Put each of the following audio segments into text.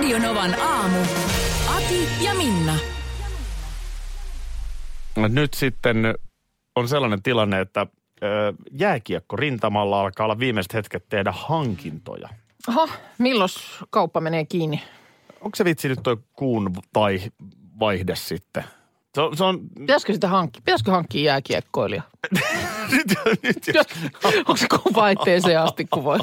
Radionovan aamu. Ati ja Minna. Nyt sitten on sellainen tilanne, että jääkiekko rintamalla alkaa olla viimeiset hetket tehdä hankintoja. Oho, milloin kauppa menee kiinni? Onko se vitsi nyt tuo kuun tai vaihde sitten? Se on, se on Pitäisikö sitä hankkia? Pitäisikö hankkia jääkiekkoilija? nyt, nyt, jos, Onko se kuvaitteeseen asti, kun voi?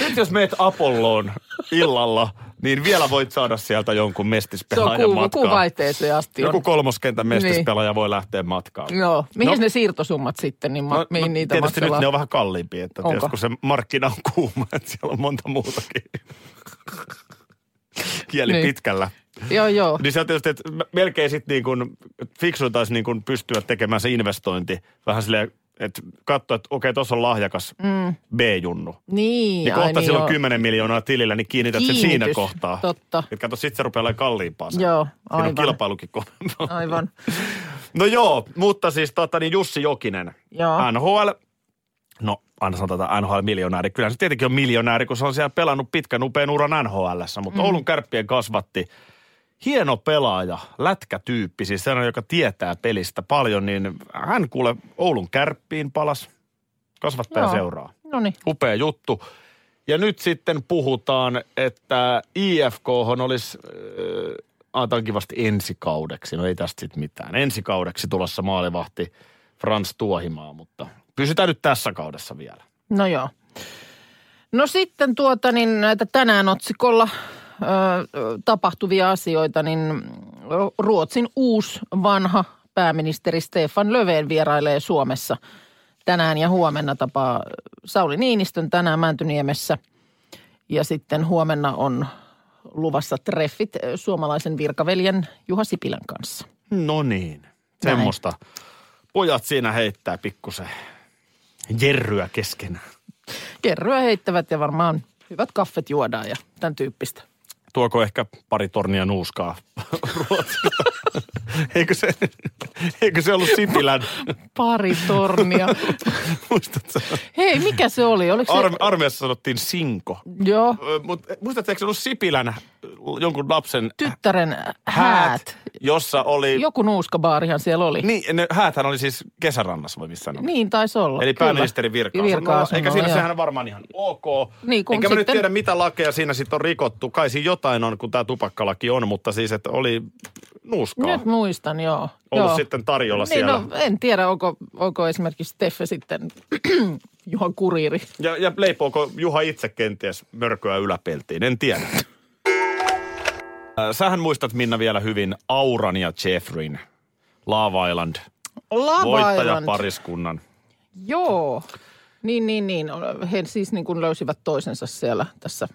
nyt jos meet Apolloon illalla, niin vielä voit saada sieltä jonkun Se on mestispelaajan matkaan. kuvaitteeseen asti. On. Joku kolmoskentän mestispelaaja voi lähteä matkaan. Joo. Mihin No. ne siirtosummat sitten, niin ma- mihin niitä tietysti nyt maksellaan? ne on vähän kalliimpia, että Onko? tiedätkö, kun se markkina on kuuma, että siellä on monta muutakin. Kieli Niin. pitkällä. Joo, joo. Niin se on tietysti, että melkein sitten niin kuin fiksuin taisi niin kuin pystyä tekemään se investointi vähän silleen, että katsoa, että okei, tuossa on lahjakas mm. B-junnu. Niin, Niin kohta niin, sillä on joo. 10 miljoonaa tilillä, niin kiinnität sen Kiinnitys, siinä kohtaa. totta. Että kato, sit se rupeaa olemaan kalliimpaa. Se. Joo, Siinä on aivan. kilpailukin. Aivan. No joo, mutta siis tota, niin Jussi Jokinen, Joo. NHL, no aina sanotaan tätä NHL-miljonääri. Kyllä se tietenkin on miljonääri, kun se on siellä pelannut pitkän upean uran NHLssä, mutta mm. Oulun kärppien kasvatti hieno pelaaja, lätkätyyppi, siis sellainen, joka tietää pelistä paljon, niin hän kuule Oulun kärppiin palas, kasvattaja Joo. seuraa. No niin. Upea juttu. Ja nyt sitten puhutaan, että IFK olisi, äh, ajatellaan kivasti ensikaudeksi, no ei tästä sitten mitään. Ensikaudeksi tulossa maalivahti Frans Tuohimaa, mutta pysytään nyt tässä kaudessa vielä. No joo. No sitten tuota niin näitä tänään otsikolla ö, tapahtuvia asioita, niin Ruotsin uusi vanha pääministeri Stefan Löfven vierailee Suomessa tänään ja huomenna tapaa Sauli Niinistön tänään Mäntyniemessä. Ja sitten huomenna on luvassa treffit suomalaisen virkaveljen Juha Sipilän kanssa. No niin, semmoista. Pojat siinä heittää pikkusen jerryä keskenään. Kerryä heittävät ja varmaan hyvät kaffet juodaan ja tämän tyyppistä. Tuoko ehkä pari tornia nuuskaa Ruotsista? eikö, se, eikö se ollut Sipilän? Pari tornia. Muistatko? Hei, mikä se oli? Oliko se... Arme, armeijassa sanottiin sinko. Joo, Mutta muistatko, eikö se ollut Sipilän jonkun lapsen tyttären häät. jossa oli... Joku nuuskabaarihan siellä oli. Niin, ne hääthän oli siis kesärannassa vai missä? Niin taisi olla. Eli kyllä. pääministerin virka Virka-asunnolla, Eikä siinä joo. sehän on varmaan ihan ok. Niin, Enkä mä nyt sitten- tiedä, mitä lakeja siinä sitten on rikottu. Kai siinä jotain on, kun tämä tupakkalaki on, mutta siis, että oli nuuskaa Nyt muistan, joo. ollut joo. sitten tarjolla Niin, siellä. no, en tiedä, onko, onko esimerkiksi Steffe sitten Juhan kuriiri. Ja, ja leipooko Juha itse kenties mörköä yläpeltiin, en tiedä. Äh, Sähän muistat Minna vielä hyvin Auran ja Jeffreyn Love Island Love Island. voittajapariskunnan. Joo. Niin, niin, niin. He siis niin kuin löysivät toisensa siellä tässä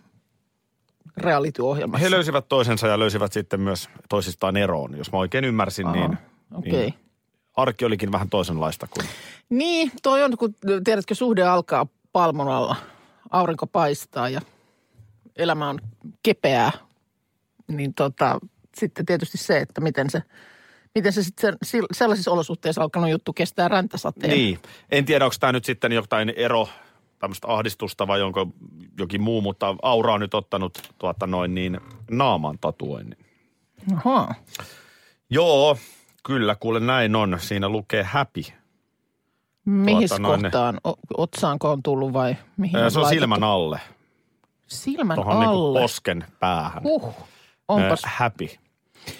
reality-ohjelmassa. He löysivät toisensa ja löysivät sitten myös toisistaan eroon. Jos mä oikein ymmärsin, Aha, niin, okei. niin arki olikin vähän toisenlaista kuin... Niin, toi on, kun tiedätkö, suhde alkaa palmon alla. Aurinko paistaa ja elämä on kepeää. Niin tota, sitten tietysti se, että miten se, miten se sitten se- sellaisissa olosuhteissa alkanut juttu kestää räntäsateen. Niin. En tiedä, onko tämä nyt sitten jotain ero, tämmöistä ahdistusta vai onko jokin muu, mutta Aura on nyt ottanut tuota noin niin naaman tatuoinnin. Aha. Joo, kyllä, kuule näin on. Siinä lukee happy. Mihin Tuota noin. kohtaan? O, otsaanko on tullut vai mihin Se on laitettu? silmän alle, Silmän tuohon niin alle. posken päähän. Huh, onpas. Ää, happy.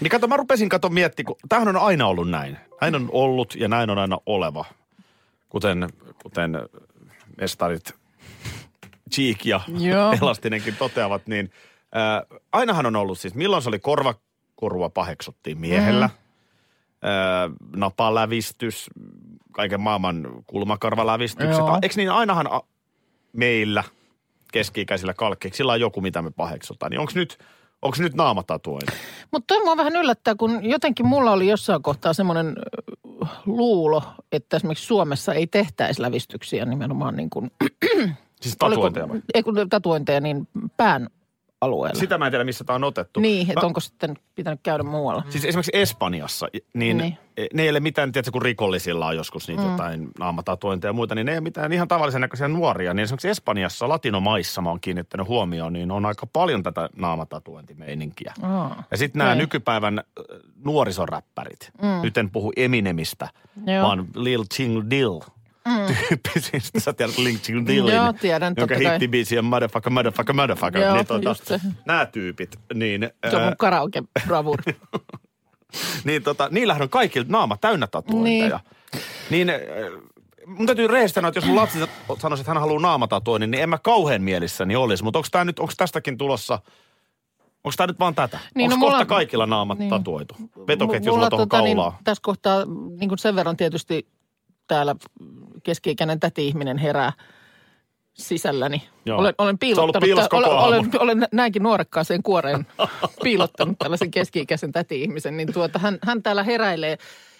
Niin kato, mä rupesin kato miettimään, kun tämähän on aina ollut näin. Näin on ollut ja näin on aina oleva. Kuten, kuten mestarit Cheek ja Joo. Elastinenkin toteavat, niin ää, ainahan on ollut siis, milloin se oli korvakorua paheksuttiin miehellä. Mm. Ää, napalävistys, kaiken maailman kulmakarvalävistykset. Joo. Eikö niin ainahan a- meillä keski-ikäisillä kalkkeilla on joku, mitä me paheksutaan. Niin onko nyt, onks nyt naamatatuointi? Mutta toi mua vähän yllättää, kun jotenkin mulla oli jossain kohtaa semmoinen luulo, että esimerkiksi Suomessa ei tehtäisi lävistyksiä nimenomaan niin kuin, Siis tatuointeja vai? ei kun tatuointeja, niin pään alueella. Sitä mä en tiedä, missä tämä on otettu. Niin, että No, onko sitten pitänyt käydä muualla. Siis esimerkiksi Espanjassa, niin, Niin. niin. ne ei ole mitään, tiedätkö, kun rikollisilla on joskus niitä mm. jotain naamatatuointeja ja muita, niin ne ei ole mitään ihan tavallisen näköisiä nuoria. Niin esimerkiksi Espanjassa, latinomaissa mä oon kiinnittänyt huomioon, niin on aika paljon tätä naamatatuointimeininkiä. Aa, Ja sitten nämä nykypäivän nuorisoräppärit, mm. nyt en puhu Eminemistä, Joo. vaan Lil Ching Dill mm. tyyppisistä. Sä tiedät Lil Ching Dillin, Joo, tiedän, jonka hittibiisi on Motherfucker, Motherfucker, Motherfucker. Joo, niin, tuota, se. nämä tyypit, niin... Se on mun karaoke bravuri. niin tota, niillähän on kaikilla naama täynnä tatuointeja. Niin. niin äh, mun täytyy rehellisesti sanoa, että jos mun lapsi sanoisi, että hän haluaa naamatatuoinnin, niin en mä kauhean mielissäni olisi. Mutta onko tää nyt, onko tästäkin tulossa, onko tämä nyt vaan tätä? Niin, Niin, no onko mulla- kohta kaikilla naamat niin. niin. tatuoitu? Vetoketju sulla tuohon tota, kaulaan. Niin, tässä kohtaa niin kuin sen verran tietysti täällä keski-ikäinen täti-ihminen herää sisälläni. Joo. Olen, olen piilottanut, koko olen, olen, olen näinkin nuorekkaaseen kuoreen piilottanut tällaisen keski-ikäisen täti-ihmisen, niin tuota, hän, hän täällä heräilee.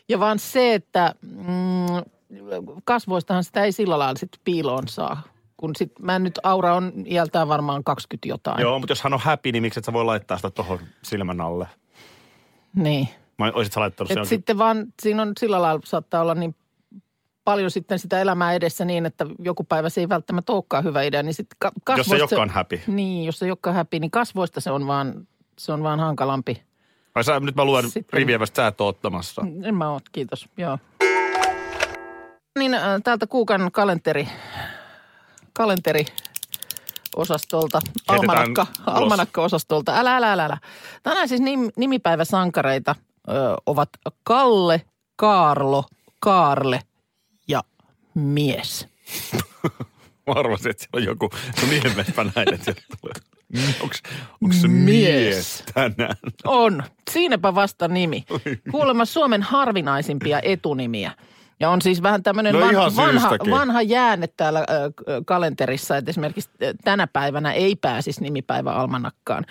Ja vaan se, että mm, kasvoistahan sitä ei sillä lailla sit piiloon saa. Kun sit, mä nyt, Aura on iältään varmaan 20 jotain. Joo, mutta jos hän on happy, niin miksi et sä voi laittaa sitä tuohon silmän alle? Niin. Mä olisit sä laittanut Et sen sitten vaan, siinä on sillä lailla saattaa olla niin paljon sitten sitä elämää edessä niin, että joku päivä se ei välttämättä olekaan hyvä idea. Niin sitten ka- Jos se kasvoista- jokaan happy. Niin, jos se jokaan häpi, niin kasvoista se on vaan, se on vaan hankalampi. Ai sä, nyt mä luen Sitten- riviä, sä et ottamassa. En mä oot, kiitos. Joo. Niin äh, täältä Kuukan kalenteri, kalenteri osastolta, almanakka, almanakka-osastolta. Älä, älä, älä, älä. Tänään siis nim, nimipäiväsankareita ö, ovat Kalle, Kaarlo, Kaarle mies. Mä arvasin, että siellä on joku, no nimenpä näin, että tulee. Onko se Mies. mies tänään? On. Siinäpä vasta nimi. Kuulemma Suomen harvinaisimpia etunimiä. Ja on siis vähän tämmöinen No van, vanha, vanha jäänne täällä ö, kalenterissa, että esimerkiksi tänä päivänä ei pääsisi nimipäivä almanakkaan.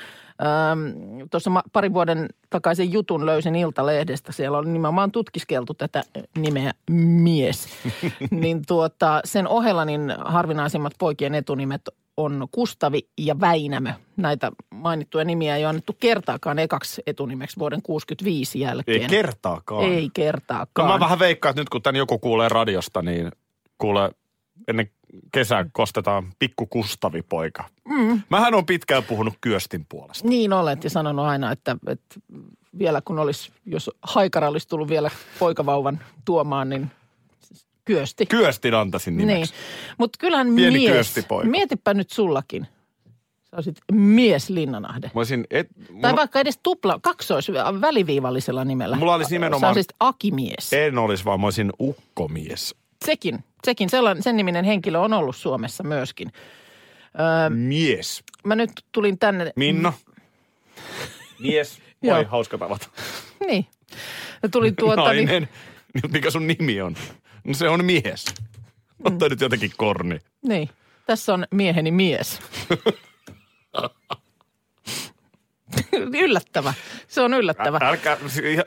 Öm, Tuossa parin vuoden takaisen jutun löysin Iltalehdestä. Siellä on nimenomaan tutkiskeltu tätä nimeä mies. niin tuota, sen ohella niin harvinaisimmat poikien etunimet on Kustavi ja Väinämö. Näitä mainittuja nimiä ei ole annettu kertaakaan ekaksi etunimeksi vuoden 65 jälkeen. Ei kertaakaan. Ei No kertaakaan. mä vähän veikkaan, että nyt kun tän joku kuulee radiosta, niin kuulee ennen kesää kostetaan pikku Kustavi poika. Mm. Mähän on pitkään puhunut Kyöstin puolesta. Niin olet ja sanonut aina, että, että vielä kun olisi, jos haikara olisi tullut vielä poikavauvan tuomaan, niin kyösti. Kyöstin antaisin Niin. nimeksi. Mutta kyllähän Pieni mies, mietipä nyt sullakin. Sä olisit mies Linnanahde. Mä olisin, et, Tai mulla, vaikka edes tupla, kaksois, väliviivallisella nimellä. Mulla olisi nimenomaan- Sä olisit Akimies. en olisi, vaan mä olisin ukkomies. Sekin, sekin sellainen, sen niminen henkilö on ollut Suomessa myöskin. Öö, Mies. mä nyt tulin tänne. Minna. Mies. Moi, hauska tavata. Niin. Tulin tuota, niin, Nainen. Niin, mikä sun nimi on? No se on mies. On toi nyt jotenkin korni. niin. Tässä on mieheni mies. yllättävä. Se on yllättävä. Ä, älkää,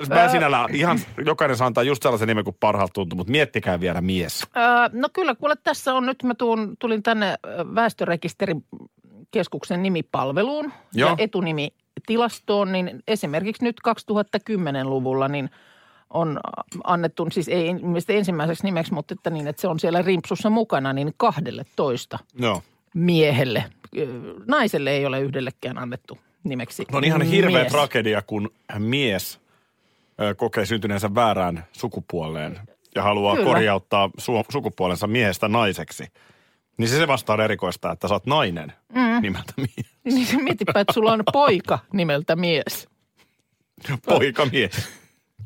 mä sinällä, ihan jokainen saa antaa just sellaisen nimen kuin parhaalta tuntuu, mutta miettikää vielä mies. Öö, no kyllä, kuule tässä on nyt, mä tuun, tulin tänne väestörekisterikeskuksen nimipalveluun Joo. ja etunimitilastoon, niin esimerkiksi nyt 2010-luvulla niin on annettu, siis ei ilmeisesti ensimmäiseksi nimeksi, mutta että niin, että se on siellä rimpsussa mukana, niin 12 Joo. miehelle. Naiselle ei ole yhdellekään annettu nimeksi No on ihan hirveä mies. tragedia, kun mies kokee syntyneensä väärään sukupuoleen ja haluaa Kyllä. Korjauttaa su- sukupuolensa miehestä naiseksi. Niin se se vastaa erikoista, että sä oot nainen mm. nimeltä mies. Niin mietipä, että sulla on poika nimeltä mies. Poika mies.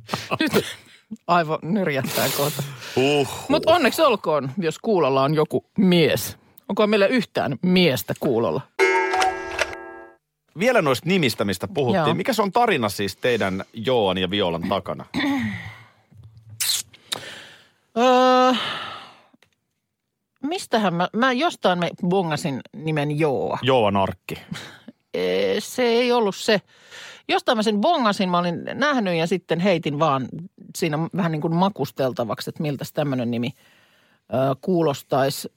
Nyt aivo nyrjättää kohta. Uh. Mutta onneksi olkoon, jos kuulolla on joku mies. Onko meillä yhtään miestä kuulolla? Vielä noista nimistä, mistä puhuttiin. Joo. Mikä se on tarina siis teidän Joan ja Violan takana? Öö, mistä mistähän mä, mä jostain mä bongasin nimen Joa. Joan Arkki. Ee, se ei ollut se. Jostain mä sen bongasin, mä olin nähnyt ja sitten heitin vaan siinä vähän niin kuin makusteltavaksi, että miltä tämmöinen nimi ö, kuulostaisi.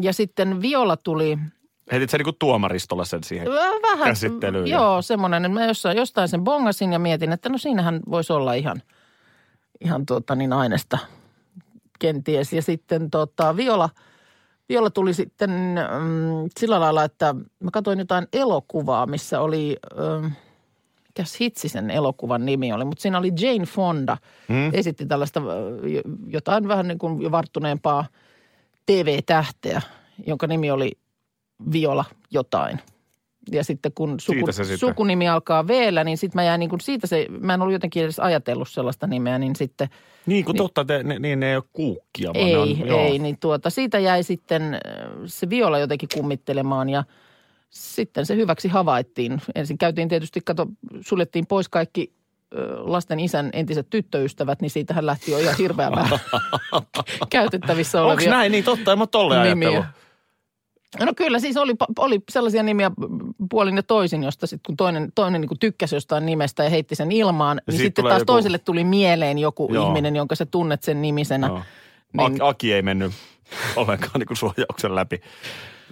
Ja sitten Viola tuli Heitit sä niinku tuomaristolla sen siihen? vähän, Käsittelyyn joo, semmoinen, mä jossain, jostain sen bongasin ja mietin, että no siinähän voisi olla ihan, ihan tuota niin aineesta kenties. Ja sitten tota, Viola, Viola tuli sitten mm, sillä lailla, että mä katsoin jotain elokuvaa, missä oli, mm, mikäs hitsi sen elokuvan nimi oli, mutta siinä oli Jane Fonda. Hmm? Esitti tällaista jotain vähän niin kuin varttuneempaa TV-tähteä, jonka nimi oli Viola jotain. Ja sitten kun suku, sitten. sukunimi alkaa veellä, niin sitten mä jäin niin kuin siitä se, mä en ollut jotenkin edes ajatellut sellaista nimeä, niin sitten Niin kuin Niin. totta, te, ne, niin ne ei ole kuukkia, vaan ei, ne on, joo. ei, niin tuota, siitä jäi sitten se Viola jotenkin kummittelemaan ja sitten se hyväksi havaittiin. Ensin käytiin tietysti, kato, suljettiin pois kaikki lasten isän entiset tyttöystävät, niin siitähän lähti jo ihan hirveän määrä käytettävissä Onko olevia näin? Niin totta, en mä ajatellut. nimiä. No kyllä, siis oli, oli sellaisia nimiä puolin ja toisin, josta sitten kun toinen, toinen niin tykkäsi jostain nimestä ja heitti sen ilmaan, niin sit sitten taas joku- toiselle tuli mieleen joku Joo. ihminen, jonka sä tunnet sen nimisenä. Joo. Niin- Aki, Aki ei mennyt ollenkaan niin kuin suojauksen läpi.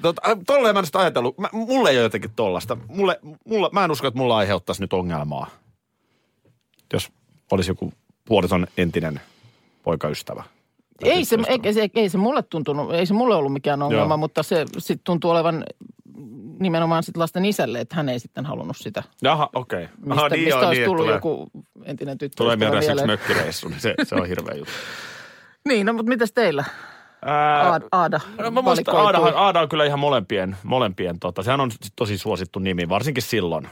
Tota, äh, tolleen mä en sitä ajatellut. Mä, mulle ei ole jotenkin tollasta. Mulle, mulla, mä en usko, että mulla aiheuttaisi nyt ongelmaa, jos olisi joku puolison entinen poikaystävä. Ei se, ei, se, ei se mulle tuntunut, ei se mulle ollut mikään ongelma, Joo. mutta se sitten tuntuu olevan nimenomaan sit lasten isälle, että hän ei sitten halunnut sitä. Jaha, okei. Okay. Mistä, mistä joo, olisi että tullut tulee, joku entinen tyttö. Tulee mieleen yksi mökkireissu, niin se, se on hirveä juttu. Niin, no mutta mitäs teillä? Ää, Aada, No, mä muistan. Aadahan, Aada on kyllä ihan molempien, molempien tota, sehän on sit tosi suosittu nimi, varsinkin silloin.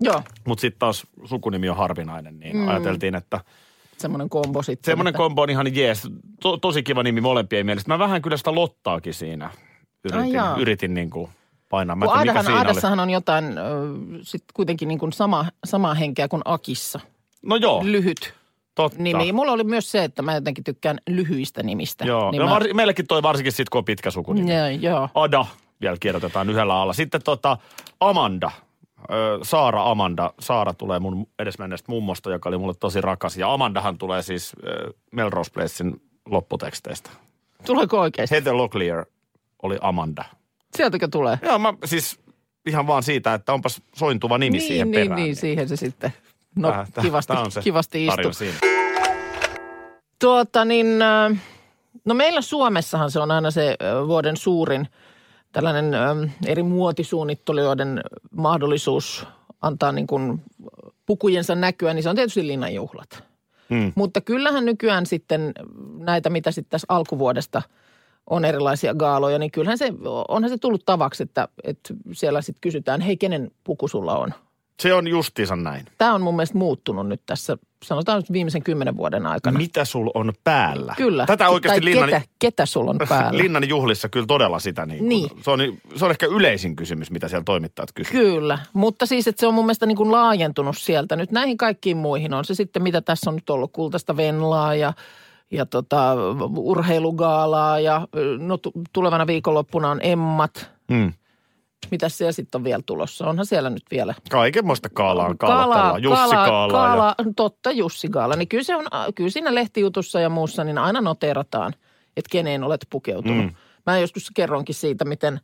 Joo, Mutta sitten taas sukunimi on harvinainen, niin Mm. ajateltiin, että semmoinen kombo sitten. semmoinen että- kombo on ihan jees. To, tosi kiva nimi molempien mielestä. Mä vähän kyllä sitä Lottaakin siinä yritin, jaa. yritin niin kuin painaa. Mä tiedä, mikä Aadahan, siinä oli. Aadassahan on jotain sitten kuitenkin niin kuin sama, samaa henkeä kuin Akissa. No joo, Lyhyt totta. nimi. Mulla oli myös se, että mä jotenkin tykkään lyhyistä nimistä. Joo, Niin no, mä- var, meillekin toi varsinkin sit, kun on pitkä sukunimi. Joo, joo. Ada vielä kirjoitetaan yhdellä alla. Sitten tota Amanda, Saara Amanda. Saara tulee mun edesmenneestä mummosta, joka oli mulle tosi rakas. Ja Amandahan tulee siis Melrose Placein lopputeksteistä. Tuleeko oikeasti? Heather Locklear oli Amanda. Sieltäkö tulee? Joo, mä siis ihan vaan siitä, että onpas sointuva nimi niin, siihen niin, perään. niin, siihen se sitten no, Tää- kivasti, tää on se kivasti istuu. siinä. Tuota niin, äh, no meillä Suomessahan se on aina se äh, vuoden suurin tällainen äh, eri muotisuunnittelijoiden mahdollisuus antaa niin kuin pukujensa näkyä, niin se on tietysti linnanjuhlat. Hmm. Mutta kyllähän nykyään sitten näitä, mitä sitten tässä alkuvuodesta on erilaisia gaaloja, niin kyllähän se, onhan se tullut tavaksi, että, että siellä sitten kysytään, hei, kenen puku sulla on? Se on justiinsa näin. Tämä on mun mielestä muuttunut nyt tässä, sanotaan nyt viimeisen kymmenen vuoden aikana. Mitä sul on päällä? Kyllä. Tätä oikeasti tai Linnan, ketä, ketä sulla on päällä? Linnan juhlissa kyllä todella sitä. Niin Niin. Se, on, se on ehkä yleisin kysymys, mitä siellä toimittajat kysyvät. Kyllä, mutta siis, että se on mun mielestä niin kuin laajentunut sieltä nyt näihin kaikkiin muihin. On se sitten, mitä tässä on nyt ollut, kultaista venlaa ja, ja tota, urheilugaalaa ja no, tu- tulevana viikonloppuna on Emmat. Hmm. Mitä siellä sitten on vielä tulossa? Onhan siellä nyt vielä. Kaikenmoista kaalaa on kaala, Jussi kala, kaalaa. kala, totta Jussi Kaala. Niin kyllä, se on, kyllä siinä lehtijutussa ja muussa niin aina noterataan, että keneen olet pukeutunut. Mm. Mä joskus kerronkin siitä, miten,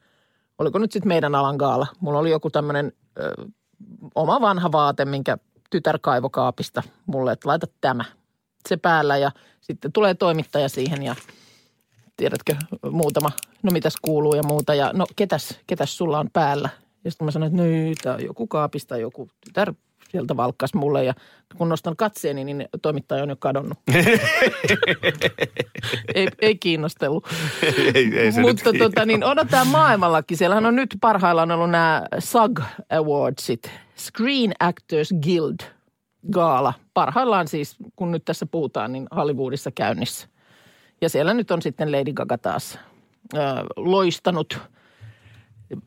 oliko nyt sitten meidän alan gaala. Mulla oli joku tämmöinen oma vanha vaate, minkä tytär kaivo kaapista mulle, että laita tämä. Se päällä ja sitten tulee toimittaja siihen ja tiedätkö, muutama, no mitäs kuuluu ja muuta. Ja no ketäs, ketäs sulla on päällä? Ja sitten mä sanoin, että no tämä on joku kaapista, joku tytär sieltä valkkas mulle. Ja kun nostan katseeni, niin toimittaja on jo kadonnut. ei, ei kiinnostellut. ei, ei se Mutta nyt tota, niin tämä maailmallakin. Siellähän on nyt parhaillaan ollut nämä SAG Awardsit, Screen Actors Guild gaala. Parhaillaan siis, kun nyt tässä puhutaan, niin Hollywoodissa käynnissä. Ja siellä nyt on sitten Lady Gaga taas loistanut.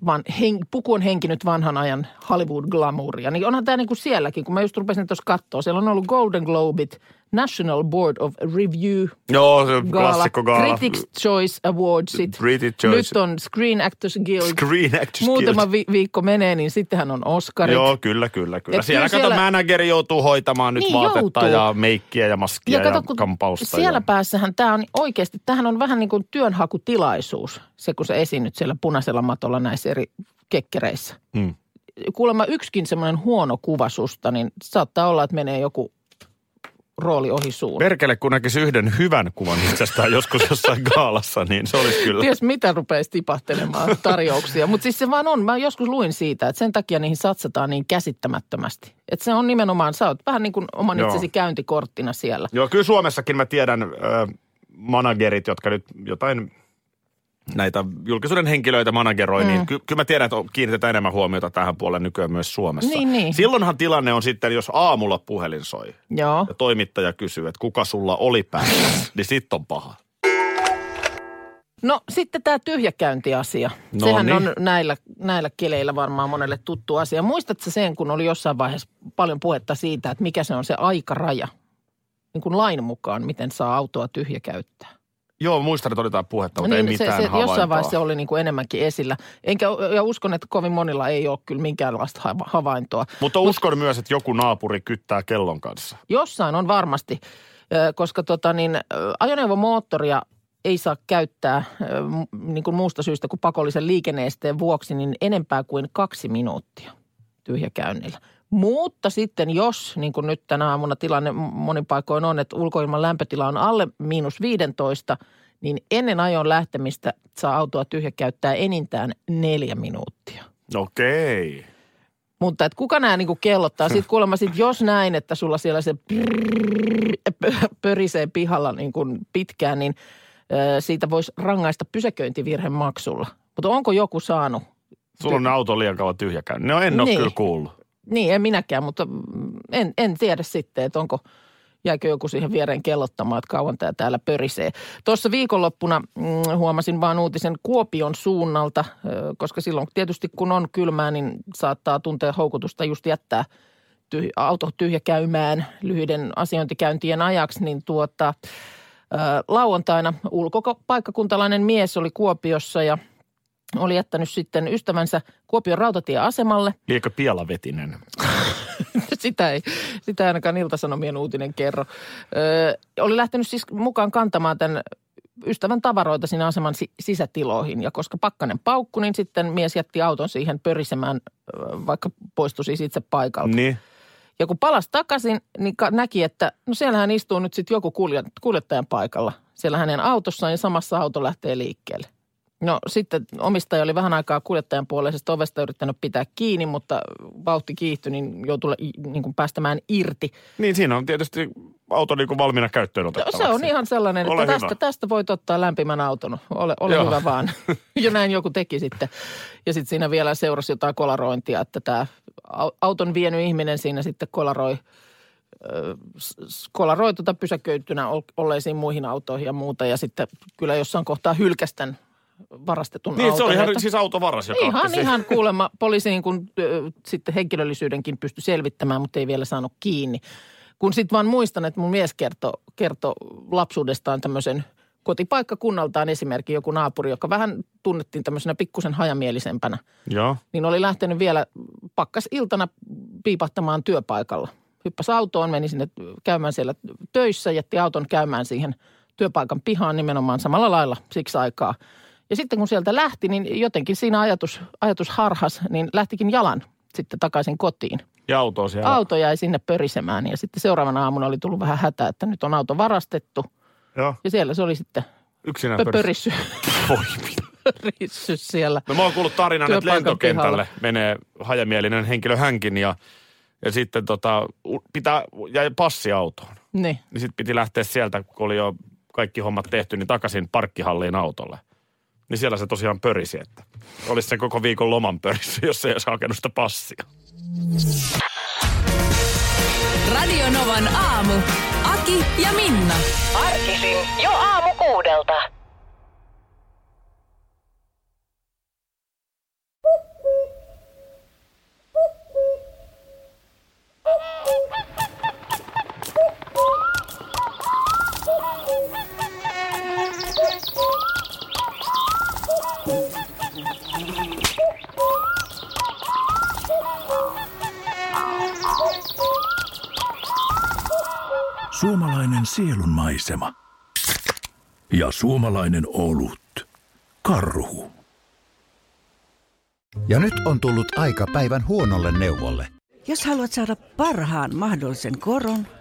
Van, hen, puku on henkinyt vanhan ajan Hollywood glamouria. Niin onhan tämä niinku sielläkin, kun mä just rupesin tuossa katsoa. Siellä on ollut Golden Globit, National Board of Review Joo, se gaala, klassikko gaala. Critics Choice Awardsit. British Choice. Nyt on Screen Actors Guild. Screen Actors Muutama Guild. vi- viikko menee, niin sittenhän on Oscarit. Joo, kyllä, kyllä, kyllä. Et siellä kyllä kato, siellä- manageri joutuu hoitamaan nyt Niin, vaatetta joutuu. ja meikkiä ja maskia ja, kato, kun kampausta. siellä ja... päässähän tämä on oikeasti, tämähän on vähän niin kuin työnhakutilaisuus, se kun sä esiinnyt siellä punaisella matolla näissä eri kekkereissä. Mm. Kuulemma yksikin semmoinen huono kuva susta, niin saattaa olla, että menee joku rooli ohi suun. Perkele, kun näkisi yhden hyvän kuvan itsestään joskus jossain gaalassa, niin se olisi kyllä. Ties mitä rupeaisi tipahtelemaan tarjouksia. Mutta siis se vaan on. Mä joskus luin siitä, että sen takia niihin satsataan niin käsittämättömästi. Että se on nimenomaan, sä oot vähän niin kuin oman Joo. itsesi käyntikorttina siellä. Joo, kyllä Suomessakin mä tiedän ö, managerit, jotka nyt jotain näitä julkisuuden henkilöitä manageroi, mm. niin ky- kyllä mä tiedän, että kiinnitetään enemmän huomiota tähän puoleen nykyään myös Suomessa. Niin, niin. Silloinhan tilanne on sitten, jos aamulla puhelin soi Joo. ja toimittaja kysyy, että kuka sulla oli päällä, niin sit on paha. No sitten tämä tyhjäkäyntiasia. No Sehän niin. on näillä, näillä keleillä varmaan monelle tuttu asia. Muistatko sen, kun oli jossain vaiheessa paljon puhetta siitä, että mikä se on se aikaraja? Niin kuin lain mukaan, miten saa autoa tyhjäkäyttää. Joo, muistan, että oli jotain puhetta, mutta ei niin se, mitään se havaintoa. jossain vaiheessa se oli niin kuin enemmänkin esillä. Enkä, ja uskon, että kovin monilla ei ole kyllä minkäänlaista hava- havaintoa. Mutta uskon myös, että joku naapuri kyttää kellon kanssa. Jossain on varmasti, koska tota niin, ajoneuvomoottoria ei saa käyttää niin kuin muusta syystä kuin pakollisen liikenneesteen vuoksi, niin enempää kuin kaksi minuuttia tyhjäkäynnillä. Mutta sitten jos, niin kuin nyt tänä aamuna tilanne monin paikoin on, että ulkoilman lämpötila on alle miinus 15, niin ennen ajon lähtemistä saa autoa tyhjäkäyttää enintään neljä minuuttia. Okei. Mutta et kuka nämä niinku kellottaa? Sitten kuulemma sit jos näin, että sulla siellä se prrrr, pörisee pihalla niin kuin pitkään, niin siitä voisi rangaista pysäköintivirhemaksulla. Mutta onko joku saanut? Sulla on auto liian kauan tyhjä käynyt. No en ole Niin. kyllä kuullut. Niin, en minäkään, mutta en, en tiedä sitten, että onko, jääkö joku siihen viereen kellottamaan, että kauan tämä täällä pörisee. Tuossa viikonloppuna mm, huomasin vaan uutisen Kuopion suunnalta, koska silloin tietysti kun on kylmää, niin saattaa tuntea houkutusta just jättää tyh, auto tyhjä käymään lyhyiden asiointikäyntien ajaksi, niin tuota, lauantaina ulkopaikkakuntalainen mies oli Kuopiossa ja oli jättänyt sitten ystävänsä Kuopion rautatieasemalle – Liekö pialavetinen? sitä ei, sitä ei ainakaan Ilta-Sanomien uutinen kerro. Öö, oli lähtenyt siis mukaan kantamaan tämän ystävän tavaroita sinne aseman si- sisätiloihin. Ja koska pakkanen paukku, niin sitten mies jätti auton siihen pörisemään, vaikka poistui siis itse paikalta. Niin. Ja kun palasi takaisin, niin näki, että no siellähän istuu nyt sitten joku kulje- kuljettajan paikalla. Siellä hänen autossaan ja samassa auto lähtee liikkeelle. No sitten omistaja oli vähän aikaa kuljettajan puoleisesta ovesta yrittänyt pitää kiinni, mutta vauhti kiihtyi, niin joutui niin kuin päästämään irti. Niin siinä on tietysti auto niin kuin valmiina käyttöön No, se on ihan sellainen, Ole että hyvä. tästä, tästä voit ottaa lämpimän auton. Ole, ole Joo. hyvä vaan. ja näin joku teki sitten. Ja sitten siinä vielä seurasi jotain kolarointia, että tämä au- auton vienyt ihminen siinä sitten kolaroi, kolaroi tuota pysäköitynä ol- olleisiin muihin autoihin ja muuta. Ja sitten kyllä jossain kohtaa hylkästän varastetun Niin, auton. se oli ihan että- siis autovaras, joka Ihan, otti ihan kuulemma poliisiin, kun ö, sitten henkilöllisyydenkin pystyi selvittämään, mutta ei vielä saanut kiinni. Kun sitten vaan muistan, että mun mies kertoi kerto lapsuudestaan tämmöisen kotipaikkakunnaltaan esimerkki joku naapuri, joka vähän tunnettiin tämmöisenä pikkusen hajamielisempänä, Joo. niin oli lähtenyt vielä pakkas iltana piipahtamaan työpaikalla. Hyppäs autoon, meni sinne käymään siellä töissä, jätti auton käymään siihen työpaikan pihaan nimenomaan samalla lailla siksi aikaa. Ja sitten kun sieltä lähti, niin jotenkin siinä ajatus, ajatus harhas, niin lähtikin jalan sitten takaisin kotiin. Ja auto siellä. Auto jäi sinne pörisemään ja sitten seuraavana aamuna oli tullut vähän hätä, että nyt on auto varastettu. Joo. Ja siellä se oli sitten Yksinään pö- pörissy, pörissy siellä. No mä oon kuullut tarinan, että lentokentälle pihalla. menee hajamielinen henkilö hänkin ja, ja sitten tota, pitää, jäi passi autoon. Niin. Niin sitten piti lähteä sieltä, kun oli jo kaikki hommat tehty, niin takaisin parkkihalliin autolle. Niin siellä se tosiaan pörisi, että olisi se koko viikon loman pörissy, jos ei olisi hakenut sitä passia. Radio Novan aamu. Aki ja Minna. Arkisin jo aamu kuudelta. Suomalainen sielunmaisema ja suomalainen olut. Karhu. Ja nyt on tullut aika päivän huonolle neuvolle. Jos haluat saada parhaan mahdollisen koron –